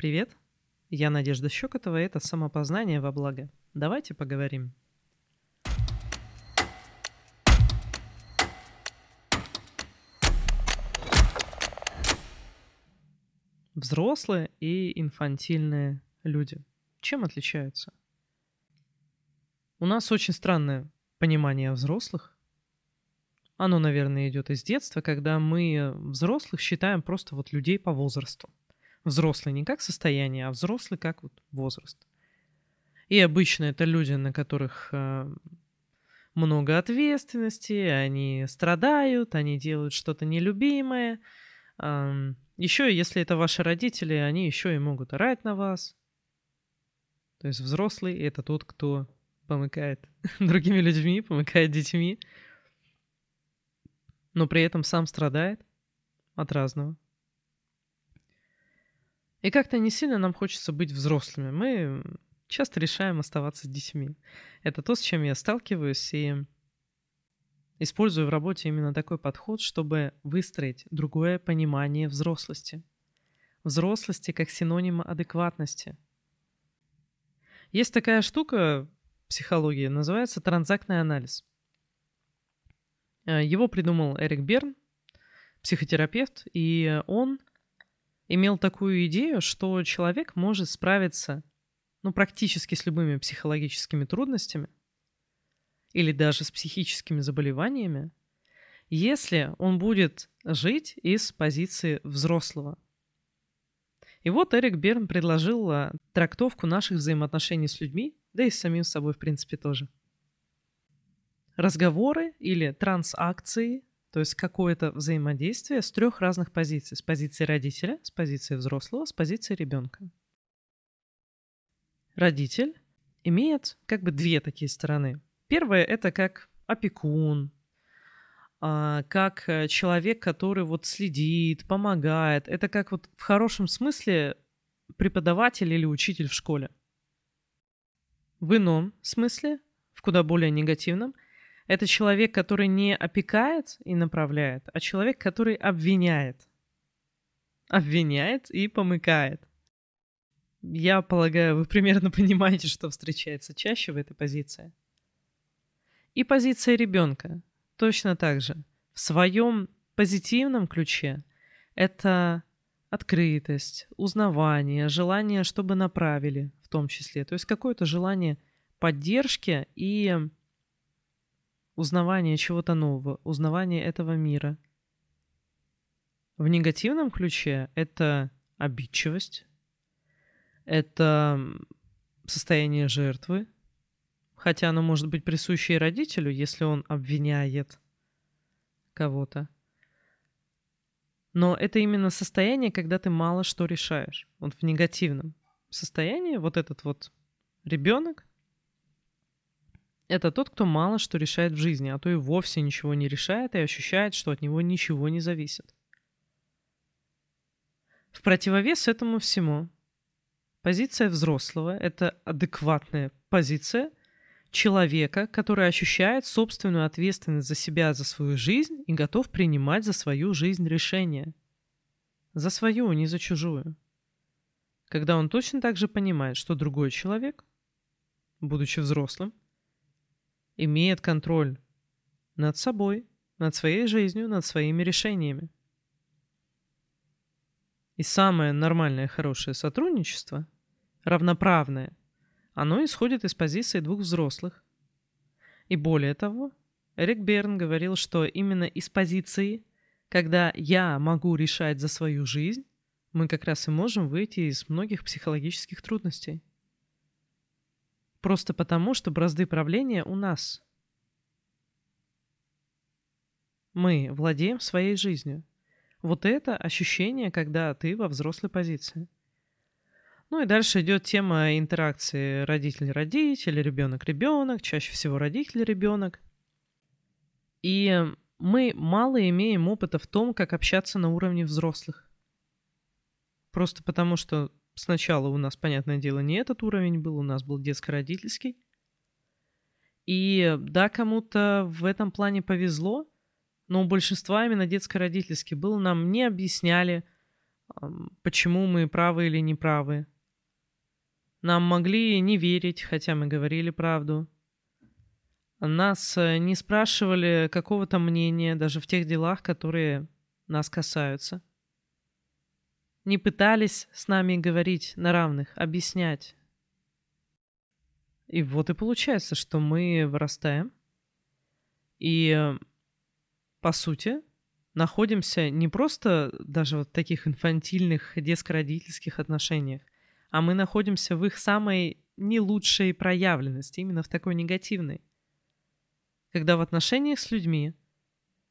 Привет, я Надежда Щекотова, и это «Самопознание во благо». Давайте поговорим. Взрослые и инфантильные люди. Чем отличаются? У нас очень странное понимание взрослых. Оно, наверное, идет из детства, когда мы взрослых считаем просто вот людей по возрасту. Взрослый не как состояние, а взрослый как вот возраст. И обычно это люди, на которых э, много ответственности, они страдают, они делают что-то нелюбимое. Еще, если это ваши родители, они еще и могут орать на вас. То есть взрослый — это тот, кто помыкает другими людьми, помыкает детьми, но при этом сам страдает от разного. И как-то не сильно нам хочется быть взрослыми. Мы часто решаем оставаться детьми. Это то, с чем я сталкиваюсь, и использую в работе именно такой подход, чтобы выстроить другое понимание взрослости. Взрослости как синонима адекватности. Есть такая штука в психологии, называется транзактный анализ. Э, его придумал Эрик Берн, психотерапевт, и он имел такую идею, что человек может справиться ну, практически с любыми психологическими трудностями или даже с психическими заболеваниями, если он будет жить из позиции взрослого. И вот Эрик Берн предложил а, трактовку наших взаимоотношений с людьми, да и с самим собой, в принципе, тоже. Разговоры или трансакции то есть какое-то взаимодействие с трех разных позиций. С позиции родителя, с позиции взрослого, с позиции ребенка. Родитель имеет как бы две такие стороны. Первая — это как опекун, а, как э, человек, который вот следит, помогает. Это как вот в хорошем смысле преподаватель или учитель в школе. В ином смысле, в куда более негативном — это человек, который не опекает и направляет, а человек, который обвиняет. Обвиняет и помыкает. Я полагаю, вы примерно понимаете, что встречается чаще в этой позиции. И позиция ребенка точно так же. В своем позитивном ключе это открытость, узнавание, желание, чтобы направили в том числе. То есть какое-то желание поддержки и узнавание чего-то нового, узнавание этого мира. В негативном ключе это обидчивость, это состояние жертвы, хотя оно может быть присуще и родителю, если он обвиняет кого-то. Но это именно состояние, когда ты мало что решаешь. Вот в негативном состоянии вот этот вот ребенок, это тот, кто мало что решает в жизни, а то и вовсе ничего не решает и ощущает, что от него ничего не зависит. В противовес этому всему позиция взрослого — это адекватная позиция человека, который ощущает собственную ответственность за себя, за свою жизнь и готов принимать за свою жизнь решения. За свою, не за чужую. Когда он точно так же понимает, что другой человек, будучи взрослым, имеет контроль над собой, над своей жизнью, над своими решениями. И самое нормальное, хорошее сотрудничество, равноправное, оно исходит из позиции двух взрослых. И более того, Эрик Берн говорил, что именно из позиции, когда я могу решать за свою жизнь, мы как раз и можем выйти из многих психологических трудностей. Просто потому, что бразды правления у нас. Мы владеем своей жизнью. Вот это ощущение, когда ты во взрослой позиции. Ну и дальше идет тема интеракции родитель-родитель, ребенок-ребенок, чаще всего родитель-ребенок. И мы мало имеем опыта в том, как общаться на уровне взрослых. Просто потому, что Сначала у нас, понятное дело, не этот уровень был, у нас был детско-родительский. И да, кому-то в этом плане повезло, но у большинства именно детско-родительский был. Нам не объясняли, почему мы правы или не правы. Нам могли не верить, хотя мы говорили правду. Нас э, не спрашивали какого-то мнения даже в тех делах, которые нас касаются. Не пытались с нами говорить на равных, объяснять. И вот и получается, что мы вырастаем и, э, по сути, находимся не просто даже в таких инфантильных детско-родительских отношениях, а мы находимся в их самой не лучшей проявленности, именно в такой негативной. Когда в отношениях с людьми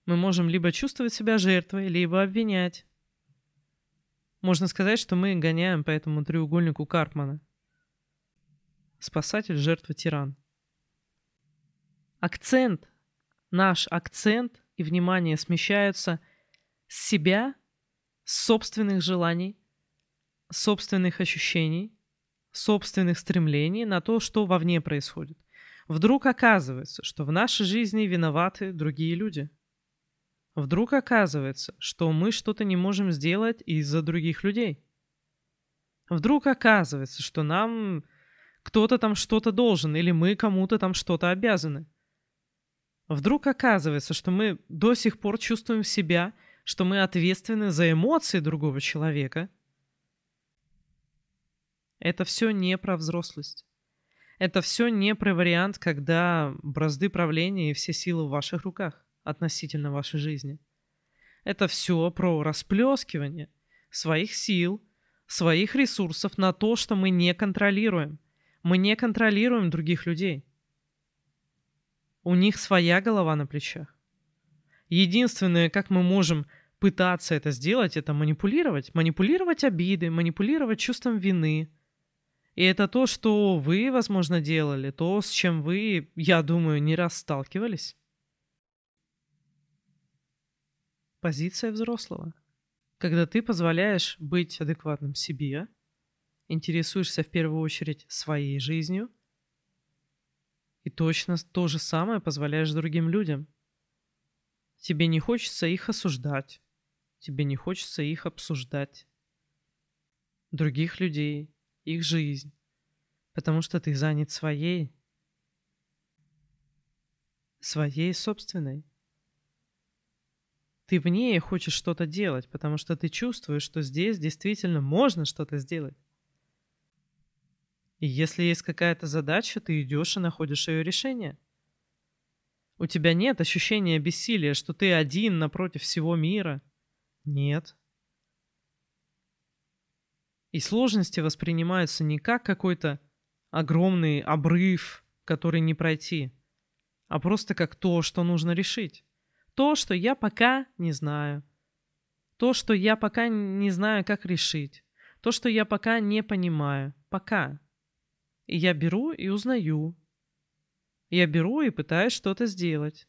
мы можем либо чувствовать себя жертвой, либо обвинять. Можно сказать, что мы гоняем по этому треугольнику Карпмана. Спасатель, жертва, тиран. Акцент, наш акцент и внимание смещаются с себя, с собственных желаний, собственных ощущений, собственных стремлений на то, что вовне происходит. Вдруг оказывается, что в нашей жизни виноваты другие люди. Вдруг оказывается, что мы что-то не можем сделать из-за других людей. Вдруг оказывается, что нам кто-то там что-то должен, или мы кому-то там что-то обязаны. Вдруг оказывается, что мы до сих пор чувствуем себя, что мы ответственны за эмоции другого человека. Это все не про взрослость. Это все не про вариант, когда бразды правления и все силы в ваших руках относительно вашей жизни. Это все про расплескивание своих сил, своих ресурсов на то, что мы не контролируем. Мы не контролируем других людей. У них своя голова на плечах. Единственное, как мы можем пытаться это сделать, это манипулировать. Манипулировать обиды, манипулировать чувством вины. И это то, что вы, возможно, делали, то, с чем вы, я думаю, не раз сталкивались. Позиция взрослого. Когда ты позволяешь быть адекватным себе, интересуешься в первую очередь своей жизнью – и точно то же самое позволяешь другим людям. Тебе не хочется их осуждать. Тебе не хочется их обсуждать. Других людей, их жизнь. Потому что ты занят своей. Своей собственной. Ты в ней хочешь что-то делать, потому что ты чувствуешь, что здесь действительно можно что-то сделать. И если есть какая-то задача, ты идешь и находишь ее решение. У тебя нет ощущения бессилия, что ты один напротив всего мира. Нет. И сложности воспринимаются не как какой-то огромный обрыв, который не пройти, а просто как то, что нужно решить. То, что я пока не знаю. То, что я пока не знаю, как решить. То, что я пока не понимаю. Пока. И я беру и узнаю. Я беру и пытаюсь что-то сделать.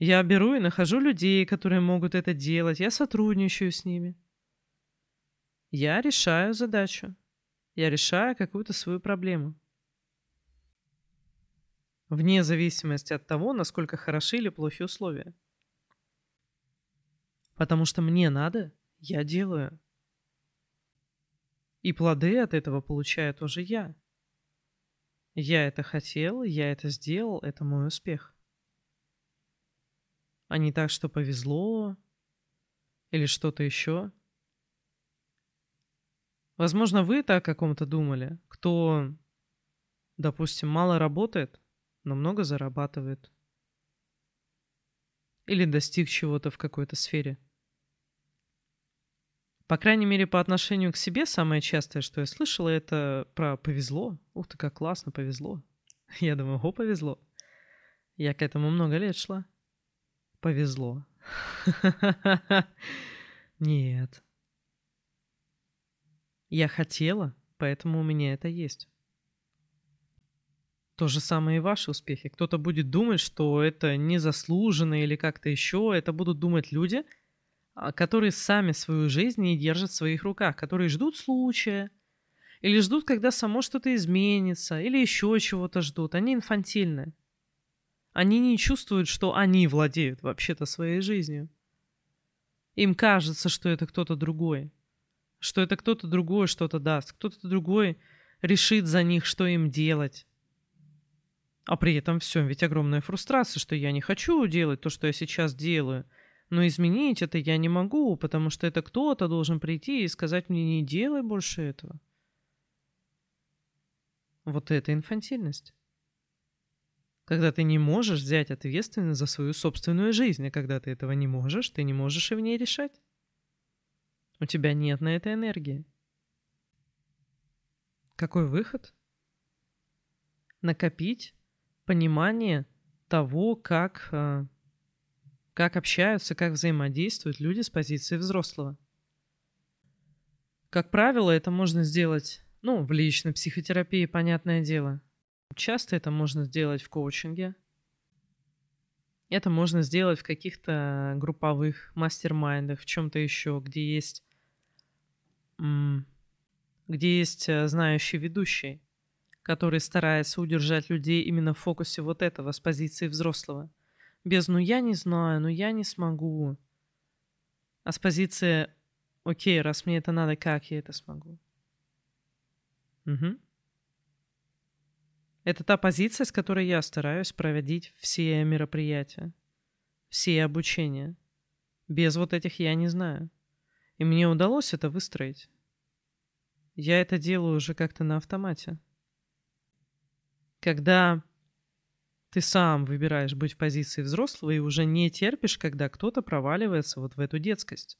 Я беру и нахожу людей, которые могут это делать. Я сотрудничаю с ними. Я решаю задачу. Я решаю какую-то свою проблему. Вне зависимости от того, насколько хороши или плохи условия. Потому что мне надо, я делаю. И плоды от этого получаю тоже я. Я это хотел, я это сделал, это мой успех. А не так, что повезло или что-то еще. Возможно, вы так о ком-то думали, кто, допустим, мало работает, но много зарабатывает. Или достиг чего-то в какой-то сфере – по крайней мере, по отношению к себе самое частое, что я слышала, это про повезло. Ух ты, как классно, повезло. Я думаю, о, повезло. Я к этому много лет шла. Повезло. Нет. Я хотела, поэтому у меня это есть. То же самое и ваши успехи. Кто-то будет думать, что это незаслуженно или как-то еще. Это будут думать люди, которые сами свою жизнь не держат в своих руках, которые ждут случая, или ждут, когда само что-то изменится, или еще чего-то ждут. Они инфантильны. Они не чувствуют, что они владеют вообще-то своей жизнью. Им кажется, что это кто-то другой. что это кто-то другой что-то даст, кто-то другой решит за них, что им делать. А при этом все, ведь огромная фрустрация, что я не хочу делать то, что я сейчас делаю. Но изменить это я не могу, потому что это кто-то должен прийти и сказать мне не делай больше этого. Вот это инфантильность. Когда ты не можешь взять ответственность за свою собственную жизнь, а когда ты этого не можешь, ты не можешь и в ней решать. У тебя нет на это энергии. Какой выход? Накопить понимание того, как, э, как общаются, как взаимодействуют люди с позиции взрослого. Как правило, это можно сделать, ну, в личной психотерапии, понятное дело. Часто это можно сделать в коучинге. Это можно сделать в каких-то групповых мастер-майндах, в чем-то еще, где есть, где есть э, знающий ведущий который старается удержать людей именно в фокусе вот этого, с позиции взрослого. Без «ну я не знаю», «ну я не смогу», а с позиции «окей, раз мне это надо, как я это смогу?» Угу. Это та позиция, с которой я стараюсь проводить все мероприятия, все обучения. Без вот этих я не знаю. И мне удалось это выстроить. Я это делаю уже как-то на автомате когда ты сам выбираешь быть в позиции взрослого и уже не терпишь, когда кто-то проваливается вот в эту детскость.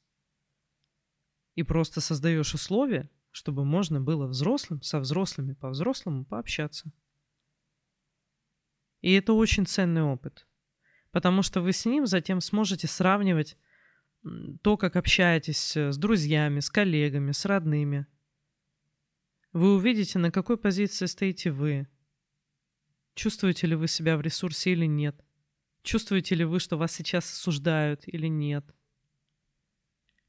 И просто создаешь условия, чтобы можно было взрослым со взрослыми по-взрослому пообщаться. И это очень ценный опыт, потому что вы с ним затем сможете сравнивать то, как общаетесь с друзьями, с коллегами, с родными. Вы увидите, на какой позиции стоите вы, Чувствуете ли вы себя в ресурсе или нет? Чувствуете ли вы, что вас сейчас осуждают или нет?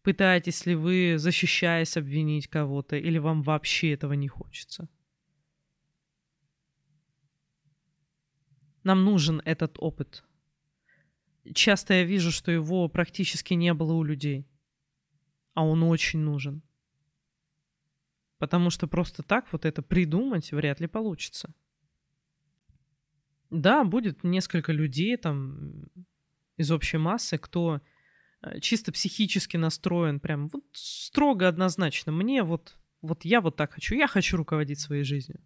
Пытаетесь ли вы, защищаясь, обвинить кого-то, или вам вообще этого не хочется? Нам нужен этот опыт. Часто я вижу, что его практически не было у людей. А он очень нужен. Потому что просто так вот это придумать вряд ли получится. Да, будет несколько людей там из общей массы, кто э, чисто психически настроен, прям вот строго однозначно. Мне вот, вот я вот так хочу, я хочу руководить своей жизнью.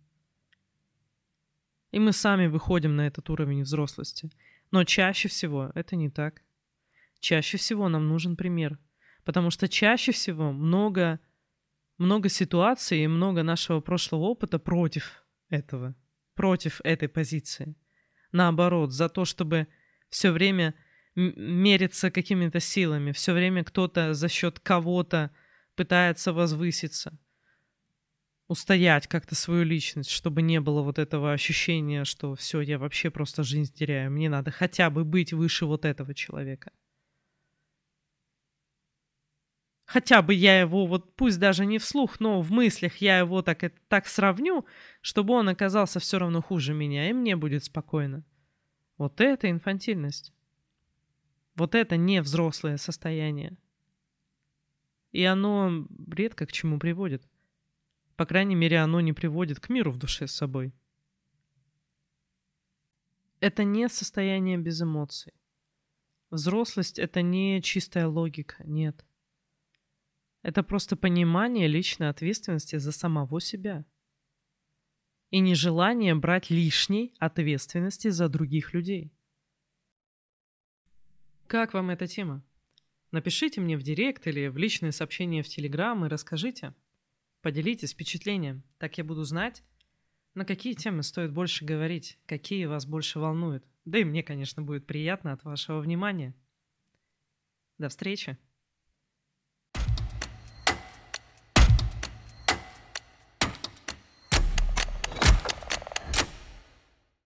И мы сами выходим на этот уровень взрослости. Но чаще всего это не так. Чаще всего нам нужен пример. Потому что чаще всего много, много ситуаций и много нашего прошлого опыта против этого, против этой позиции наоборот, за то, чтобы все время мериться какими-то силами, все время кто-то за счет кого-то пытается возвыситься, устоять как-то свою личность, чтобы не было вот этого ощущения, что все, я вообще просто жизнь теряю, мне надо хотя бы быть выше вот этого человека. Хотя бы я его, вот пусть даже не вслух, но в мыслях я его так, так сравню, чтобы он оказался все равно хуже меня, и мне будет спокойно. Вот это инфантильность. Вот это не взрослое состояние. И оно редко к чему приводит. По крайней мере, оно не приводит к миру в душе с собой. Это не состояние без эмоций. Взрослость — это не чистая логика, нет. Это просто понимание личной ответственности за самого себя. И нежелание брать лишней ответственности за других людей. Как вам эта тема? Напишите мне в директ или в личные сообщения в Телеграм и расскажите. Поделитесь впечатлением, так я буду знать, на какие темы стоит больше говорить, какие вас больше волнуют. Да и мне, конечно, будет приятно от вашего внимания. До встречи!